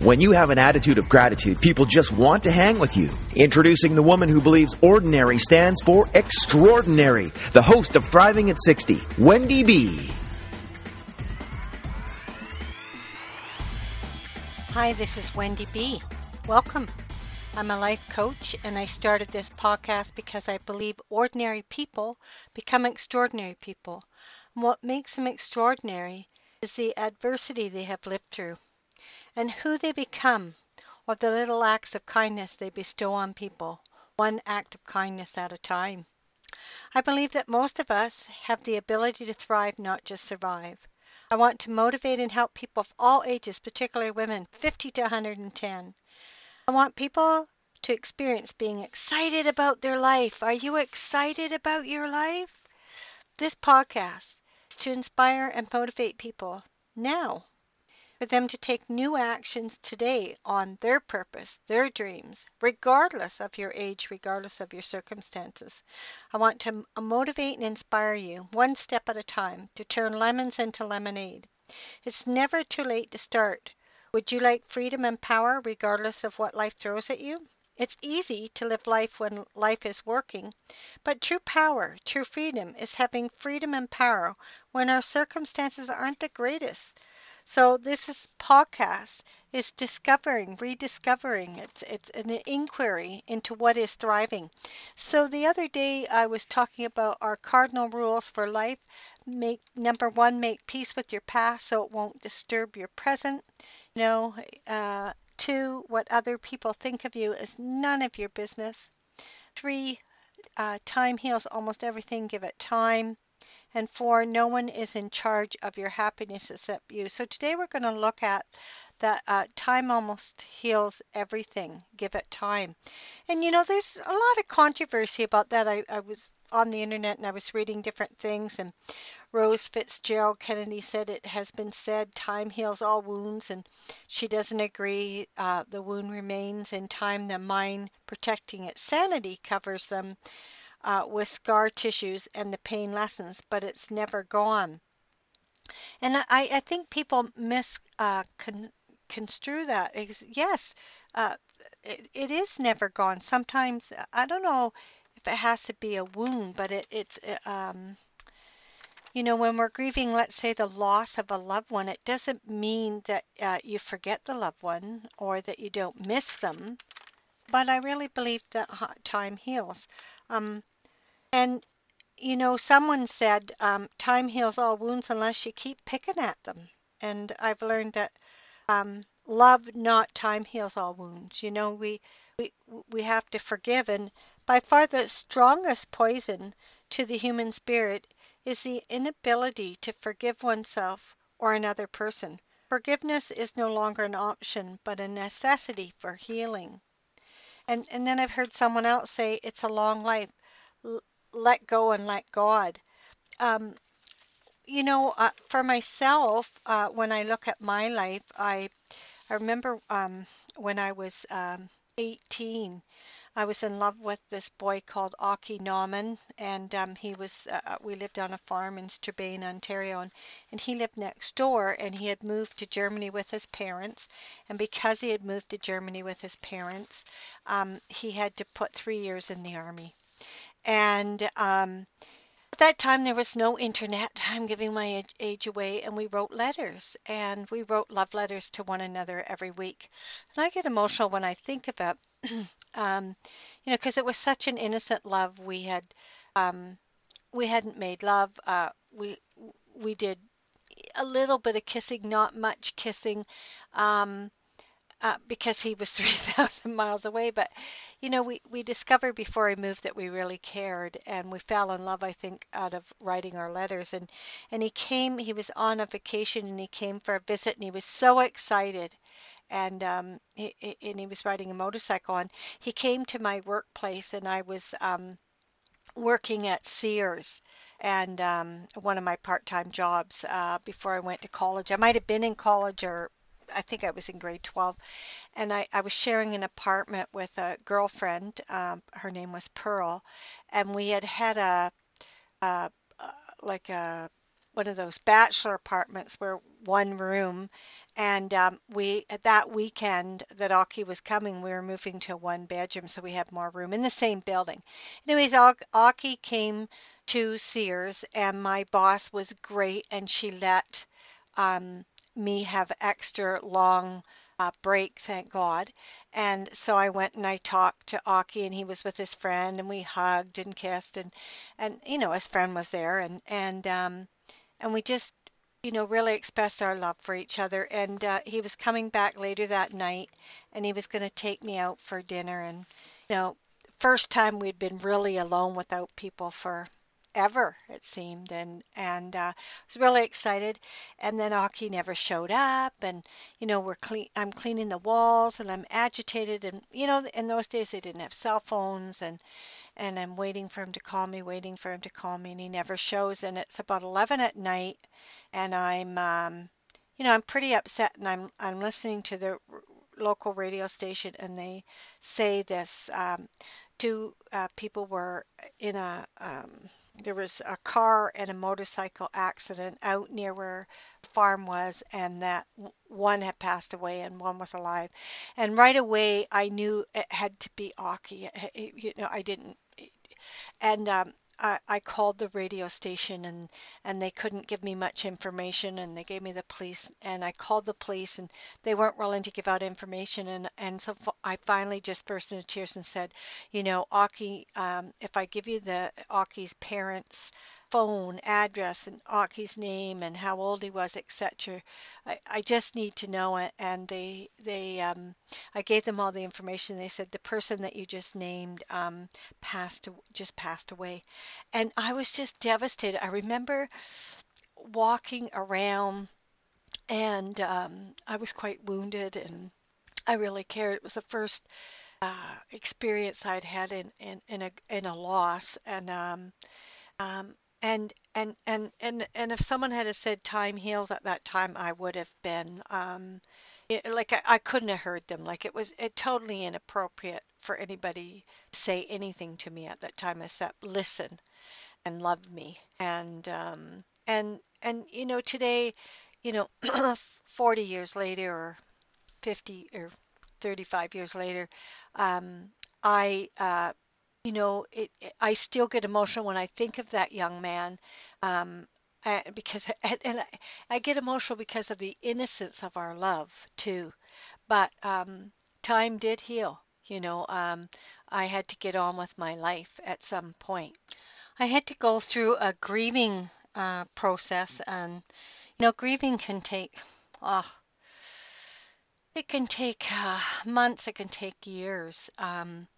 When you have an attitude of gratitude, people just want to hang with you. Introducing the woman who believes ordinary stands for extraordinary, the host of Thriving at 60, Wendy B. Hi, this is Wendy B. Welcome. I'm a life coach, and I started this podcast because I believe ordinary people become extraordinary people. And what makes them extraordinary is the adversity they have lived through and who they become, or the little acts of kindness they bestow on people, one act of kindness at a time. I believe that most of us have the ability to thrive, not just survive. I want to motivate and help people of all ages, particularly women, 50 to 110. I want people to experience being excited about their life. Are you excited about your life? This podcast is to inspire and motivate people now for them to take new actions today on their purpose, their dreams, regardless of your age, regardless of your circumstances. I want to uh, motivate and inspire you one step at a time to turn lemons into lemonade. It's never too late to start. Would you like freedom and power regardless of what life throws at you? It's easy to live life when life is working, but true power, true freedom is having freedom and power when our circumstances aren't the greatest. So this is podcast is discovering, rediscovering. It's it's an inquiry into what is thriving. So the other day I was talking about our cardinal rules for life. Make number one, make peace with your past so it won't disturb your present. You know, uh, two, what other people think of you is none of your business. Three, uh, time heals almost everything. Give it time. And four, no one is in charge of your happiness except you. So today we're going to look at that uh, time almost heals everything. Give it time. And you know, there's a lot of controversy about that. I, I was on the internet and I was reading different things, and Rose Fitzgerald Kennedy said it has been said time heals all wounds, and she doesn't agree. Uh, the wound remains in time, the mind protecting its sanity covers them uh, with scar tissues and the pain lessens, but it's never gone. And I, I think people misconstrue uh, that. Yes, uh, it, it is never gone. Sometimes, I don't know if it has to be a wound, but it, it's, uh, um, you know, when we're grieving, let's say the loss of a loved one, it doesn't mean that uh, you forget the loved one or that you don't miss them. But I really believe that time heals. Um, and you know, someone said um, time heals all wounds unless you keep picking at them. And I've learned that um, love, not time, heals all wounds. You know, we we we have to forgive, and by far the strongest poison to the human spirit is the inability to forgive oneself or another person. Forgiveness is no longer an option, but a necessity for healing. And and then I've heard someone else say it's a long life. L- let go and let God. Um, you know, uh, for myself, uh, when I look at my life, I I remember um, when I was um, 18, I was in love with this boy called Aki Nauman, and um, he was. Uh, uh, we lived on a farm in Strabane, Ontario, and, and he lived next door. And he had moved to Germany with his parents, and because he had moved to Germany with his parents, um, he had to put three years in the army. And um, at that time, there was no internet. I'm giving my age away, and we wrote letters, and we wrote love letters to one another every week. And I get emotional when I think of it, um, you know, because it was such an innocent love. We had, um, we hadn't made love. Uh, we we did a little bit of kissing, not much kissing. Um, uh, because he was 3,000 miles away. But, you know, we, we discovered before I moved that we really cared and we fell in love, I think, out of writing our letters. And, and he came, he was on a vacation and he came for a visit and he was so excited. And um, he, and he was riding a motorcycle and he came to my workplace and I was um, working at Sears and um, one of my part-time jobs uh, before I went to college. I might have been in college or I think I was in grade 12, and I, I was sharing an apartment with a girlfriend. Um, her name was Pearl, and we had had a, a, a like a one of those bachelor apartments where one room and um, we at that weekend that Aki was coming we were moving to one bedroom so we had more room in the same building anyways Aki came to Sears and my boss was great and she let um, me have extra long uh, break, thank God. And so I went and I talked to Aki, and he was with his friend, and we hugged and kissed, and and you know his friend was there, and and um, and we just you know really expressed our love for each other. And uh, he was coming back later that night, and he was going to take me out for dinner, and you know first time we'd been really alone without people for ever it seemed and and uh, I was really excited and then Aki never showed up and you know we're clean I'm cleaning the walls and I'm agitated and you know in those days they didn't have cell phones and and I'm waiting for him to call me waiting for him to call me and he never shows and it's about 11 at night and I'm um, you know I'm pretty upset and I'm I'm listening to the local radio station and they say this um, two uh, people were in a um, there was a car and a motorcycle accident out near where farm was and that one had passed away and one was alive. And right away i knew it had to be aki. You know i didn't and um, I, I called the radio station and and they couldn't give me much information and they gave me the police and I called the police and they weren't willing to give out information. And and so I finally just burst into tears and said, you know, Aki, um, if I give you the Aki's parents' phone address and Aki's name and how old he was, etc. I, I just need to know it. And they they um, I gave them all the information. They said the person that you just named um, passed just passed away, and I was just devastated. I remember walking around and um, I was quite wounded and I really cared. It was the first uh, experience I'd had in, in, in, a, in a loss. And um, um, and and and and and if someone had said time heals at that time i would have been um like I, I couldn't have heard them. Like it was it totally inappropriate for anybody to say anything to me at that time except listen and love me. And um and and you know today you know 40 years later or 50 or 35 years later um i uh you know, it, it, I still get emotional when I think of that young man, um, because and, and I, I, get emotional because of the innocence of our love too. But um, time did heal. You know, um, I had to get on with my life at some point. I had to go through a grieving uh, process, and you know, grieving can take, oh, it can take uh, months. It can take years. Um,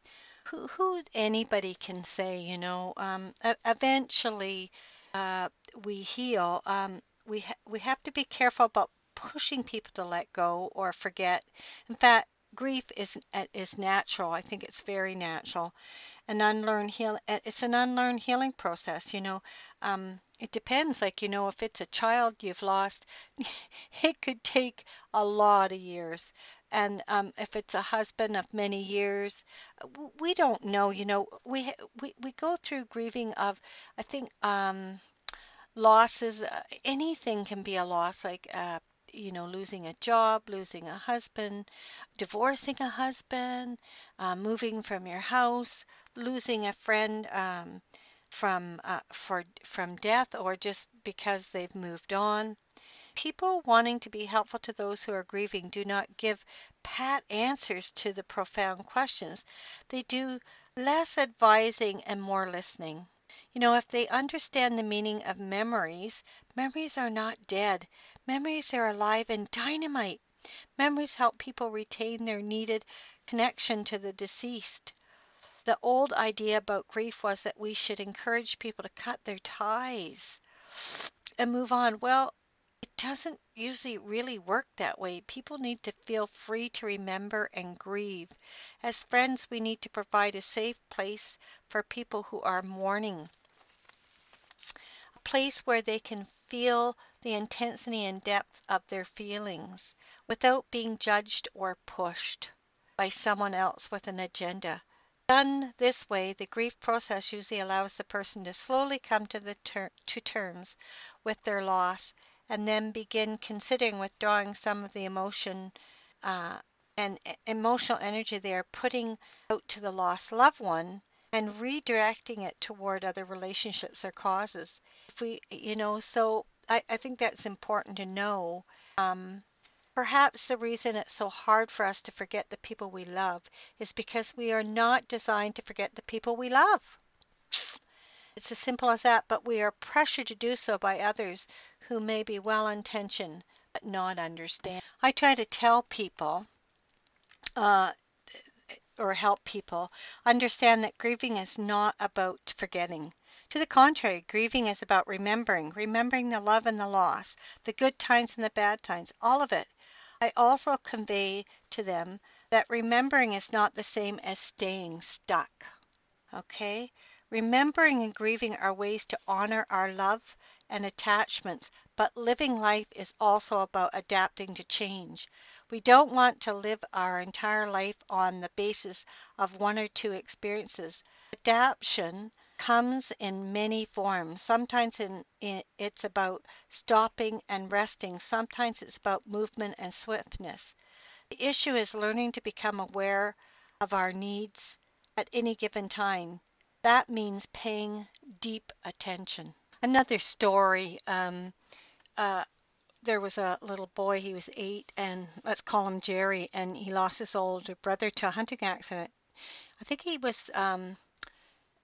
who, who anybody can say, you know, um, eventually uh, we heal. Um, we ha- we have to be careful about pushing people to let go or forget. In fact, grief is uh, is natural. I think it's very natural. An unlearned heal. Uh, it's an unlearned healing process. You know, um, it depends. Like you know, if it's a child you've lost, it could take a lot of years and um, if it's a husband of many years, we don't know. You know, we we we go through grieving of, I think, um, losses. Uh, anything can be a loss, like uh, you know, losing a job, losing a husband, divorcing a husband, uh, moving from your house, losing a friend. Um, from uh, for from death or just because they've moved on People wanting to be helpful to those who are grieving do not give pat answers to the profound questions. They do less advising and more listening. You know, if they understand the meaning of memories, memories are not dead. Memories are alive and dynamite. Memories help people retain their needed connection to the deceased. The old idea about grief was that we should encourage people to cut their ties and move on. Well, it doesn't usually really work that way. People need to feel free to remember and grieve. As friends, we need to provide a safe place for people who are mourning, a place where they can feel the intensity and depth of their feelings without being judged or pushed by someone else with an agenda. Done this way, the grief process usually allows the person to slowly come to, the ter- to terms with their loss and then begin considering withdrawing some of the emotion uh, and emotional energy they are putting out to the lost loved one and redirecting it toward other relationships or causes. If we, you know, so I, I think that's important to know. Um, Perhaps the reason it's so hard for us to forget the people we love is because we are not designed to forget the people we love. It's as simple as that, but we are pressured to do so by others who may be well intentioned but not understand. I try to tell people uh, or help people understand that grieving is not about forgetting. To the contrary, grieving is about remembering, remembering the love and the loss, the good times and the bad times, all of it. I also convey to them that remembering is not the same as staying stuck. Okay? Remembering and grieving are ways to honor our love and attachments, but living life is also about adapting to change. We don't want to live our entire life on the basis of one or two experiences. Adaptation comes in many forms. Sometimes in, in, it's about stopping and resting. Sometimes it's about movement and swiftness. The issue is learning to become aware of our needs at any given time. That means paying deep attention. Another story. Um, uh, there was a little boy, he was eight, and let's call him Jerry, and he lost his older brother to a hunting accident. I think he was um,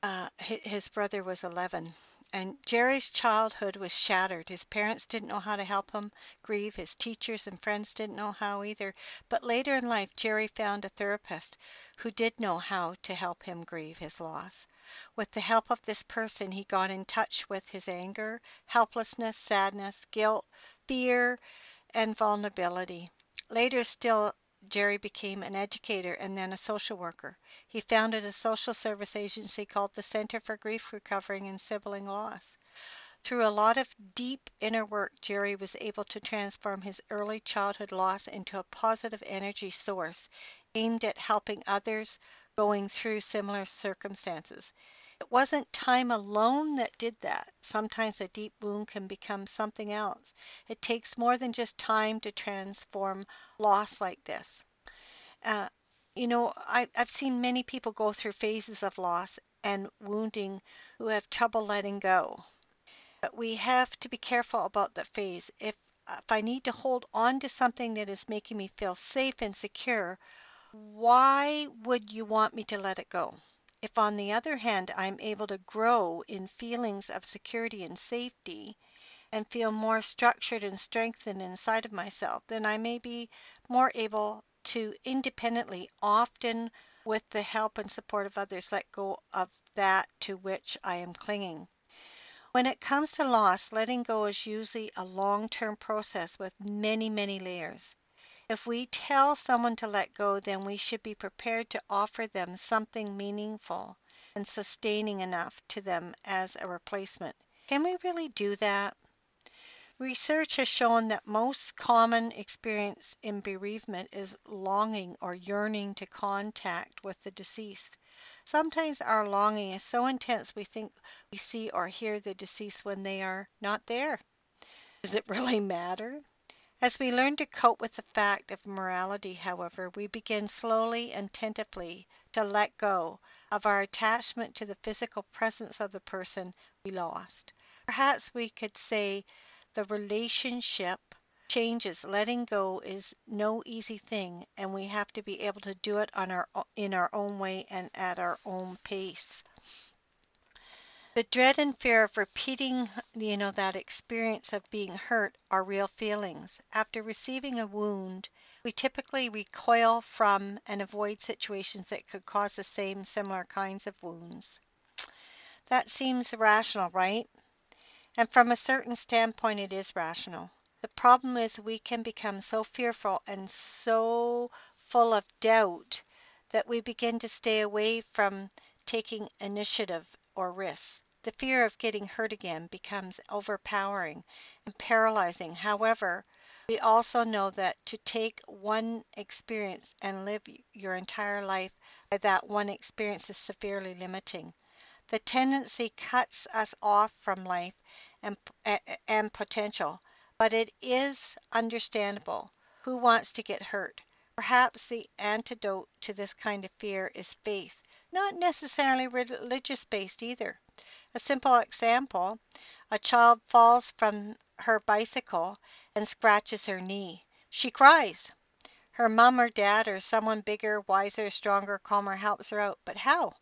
uh, his brother was 11. And Jerry's childhood was shattered. His parents didn't know how to help him grieve. His teachers and friends didn't know how either. But later in life, Jerry found a therapist who did know how to help him grieve his loss. With the help of this person, he got in touch with his anger, helplessness, sadness, guilt, fear, and vulnerability. Later still, Jerry became an educator and then a social worker. He founded a social service agency called the Center for Grief Recovering and Sibling Loss. Through a lot of deep inner work, Jerry was able to transform his early childhood loss into a positive energy source aimed at helping others going through similar circumstances. It wasn't time alone that did that. Sometimes a deep wound can become something else. It takes more than just time to transform loss like this. Uh, you know, I, I've seen many people go through phases of loss and wounding who have trouble letting go. But we have to be careful about that phase. If if I need to hold on to something that is making me feel safe and secure, why would you want me to let it go? If, on the other hand, I'm able to grow in feelings of security and safety and feel more structured and strengthened inside of myself, then I may be more able to independently, often with the help and support of others, let go of that to which I am clinging. When it comes to loss, letting go is usually a long term process with many, many layers. If we tell someone to let go, then we should be prepared to offer them something meaningful and sustaining enough to them as a replacement. Can we really do that? Research has shown that most common experience in bereavement is longing or yearning to contact with the deceased. Sometimes our longing is so intense we think we see or hear the deceased when they are not there. Does it really matter? As we learn to cope with the fact of mortality, however, we begin slowly and tentatively to let go of our attachment to the physical presence of the person we lost. Perhaps we could say the relationship changes. Letting go is no easy thing, and we have to be able to do it on our in our own way and at our own pace. The dread and fear of repeating, you know, that experience of being hurt are real feelings. After receiving a wound, we typically recoil from and avoid situations that could cause the same similar kinds of wounds. That seems rational, right? And from a certain standpoint, it is rational. The problem is we can become so fearful and so full of doubt that we begin to stay away from taking initiative or risks. The fear of getting hurt again becomes overpowering and paralyzing. However, we also know that to take one experience and live your entire life by that one experience is severely limiting. The tendency cuts us off from life and, and potential, but it is understandable. Who wants to get hurt? Perhaps the antidote to this kind of fear is faith, not necessarily religious based either. A simple example a child falls from her bicycle and scratches her knee. She cries. Her mom or dad or someone bigger, wiser, stronger, calmer helps her out. But how?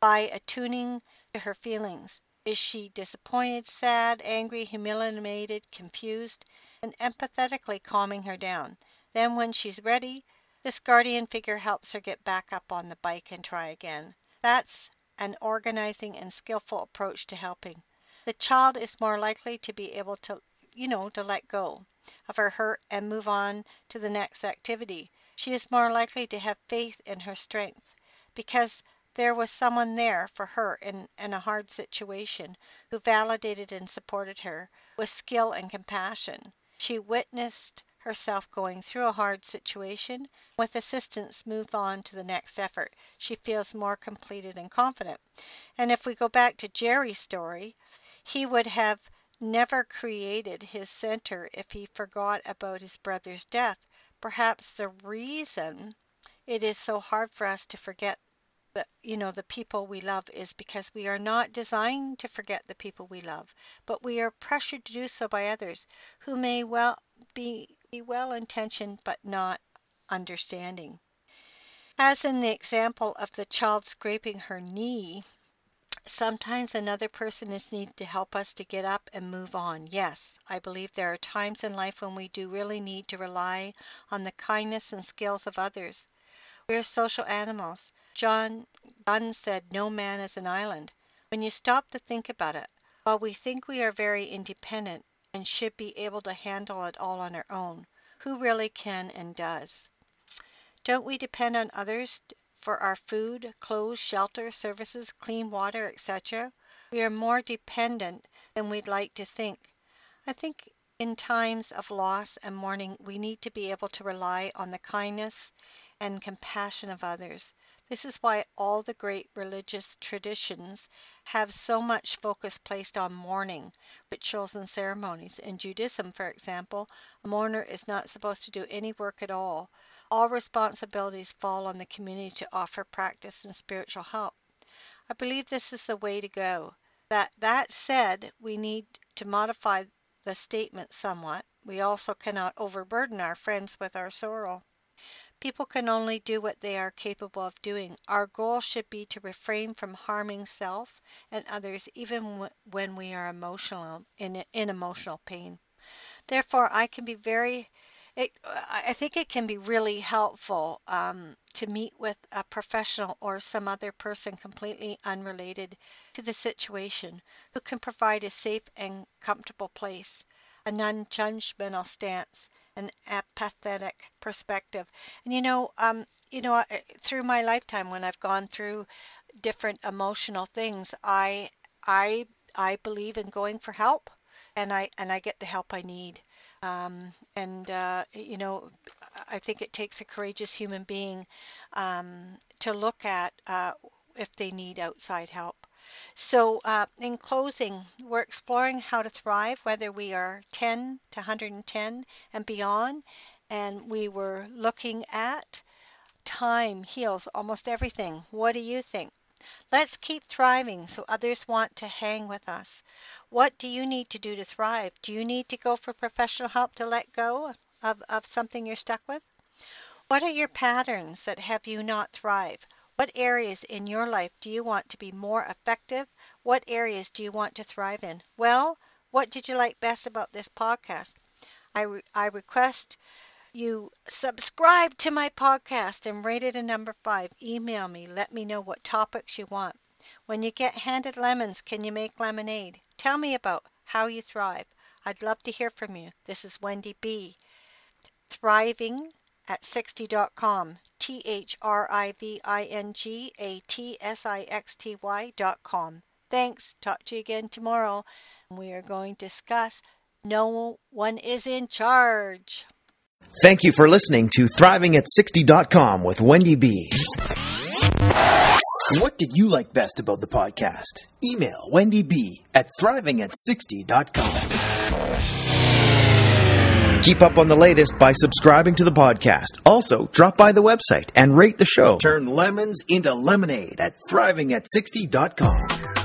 By attuning to her feelings. Is she disappointed, sad, angry, humiliated, confused? And empathetically calming her down. Then, when she's ready, this guardian figure helps her get back up on the bike and try again. That's an organizing and skillful approach to helping. The child is more likely to be able to, you know, to let go of her hurt and move on to the next activity. She is more likely to have faith in her strength because there was someone there for her in, in a hard situation who validated and supported her with skill and compassion. She witnessed herself going through a hard situation. With assistance, move on to the next effort. She feels more completed and confident. And if we go back to Jerry's story, he would have never created his center if he forgot about his brother's death. Perhaps the reason it is so hard for us to forget the you know the people we love is because we are not designed to forget the people we love but we are pressured to do so by others who may well be, be well intentioned but not understanding as in the example of the child scraping her knee sometimes another person is needed to help us to get up and move on yes i believe there are times in life when we do really need to rely on the kindness and skills of others we're social animals. John Donne said, No man is an island. When you stop to think about it, while we think we are very independent and should be able to handle it all on our own, who really can and does? Don't we depend on others for our food, clothes, shelter, services, clean water, etc.? We are more dependent than we'd like to think. I think in times of loss and mourning, we need to be able to rely on the kindness and compassion of others. This is why all the great religious traditions have so much focus placed on mourning, rituals, and ceremonies. In Judaism, for example, a mourner is not supposed to do any work at all. All responsibilities fall on the community to offer practice and spiritual help. I believe this is the way to go. That that said, we need to modify the statement somewhat. We also cannot overburden our friends with our sorrow. People can only do what they are capable of doing. Our goal should be to refrain from harming self and others even when we are emotional in, in emotional pain. Therefore, I can be very it, I think it can be really helpful um, to meet with a professional or some other person completely unrelated to the situation who can provide a safe and comfortable place, a non judgmental stance, an apathetic perspective. And you know, um, you know, through my lifetime, when I've gone through different emotional things, I, I, I believe in going for help, and I and I get the help I need. Um, and uh, you know, I think it takes a courageous human being um, to look at uh, if they need outside help. So, uh, in closing, we're exploring how to thrive, whether we are 10 to 110 and beyond. And we were looking at time heals almost everything. What do you think? Let's keep thriving so others want to hang with us. What do you need to do to thrive? Do you need to go for professional help to let go of, of something you're stuck with? What are your patterns that have you not thrive? What areas in your life do you want to be more effective? What areas do you want to thrive in? Well, what did you like best about this podcast? I, re- I request you subscribe to my podcast and rate it a number five. Email me. Let me know what topics you want. When you get handed lemons, can you make lemonade? Tell me about how you thrive. I'd love to hear from you. This is Wendy B. Thriving at 60.com. T H R I V I N G A T S I X T Y dot com. Thanks. Talk to you again tomorrow. We are going to discuss no one is in charge. Thank you for listening to Thriving at 60.com with Wendy B. What did you like best about the podcast? Email Wendy B at thrivingat60.com. Keep up on the latest by subscribing to the podcast. Also, drop by the website and rate the show. Turn lemons into lemonade at thrivingat60.com.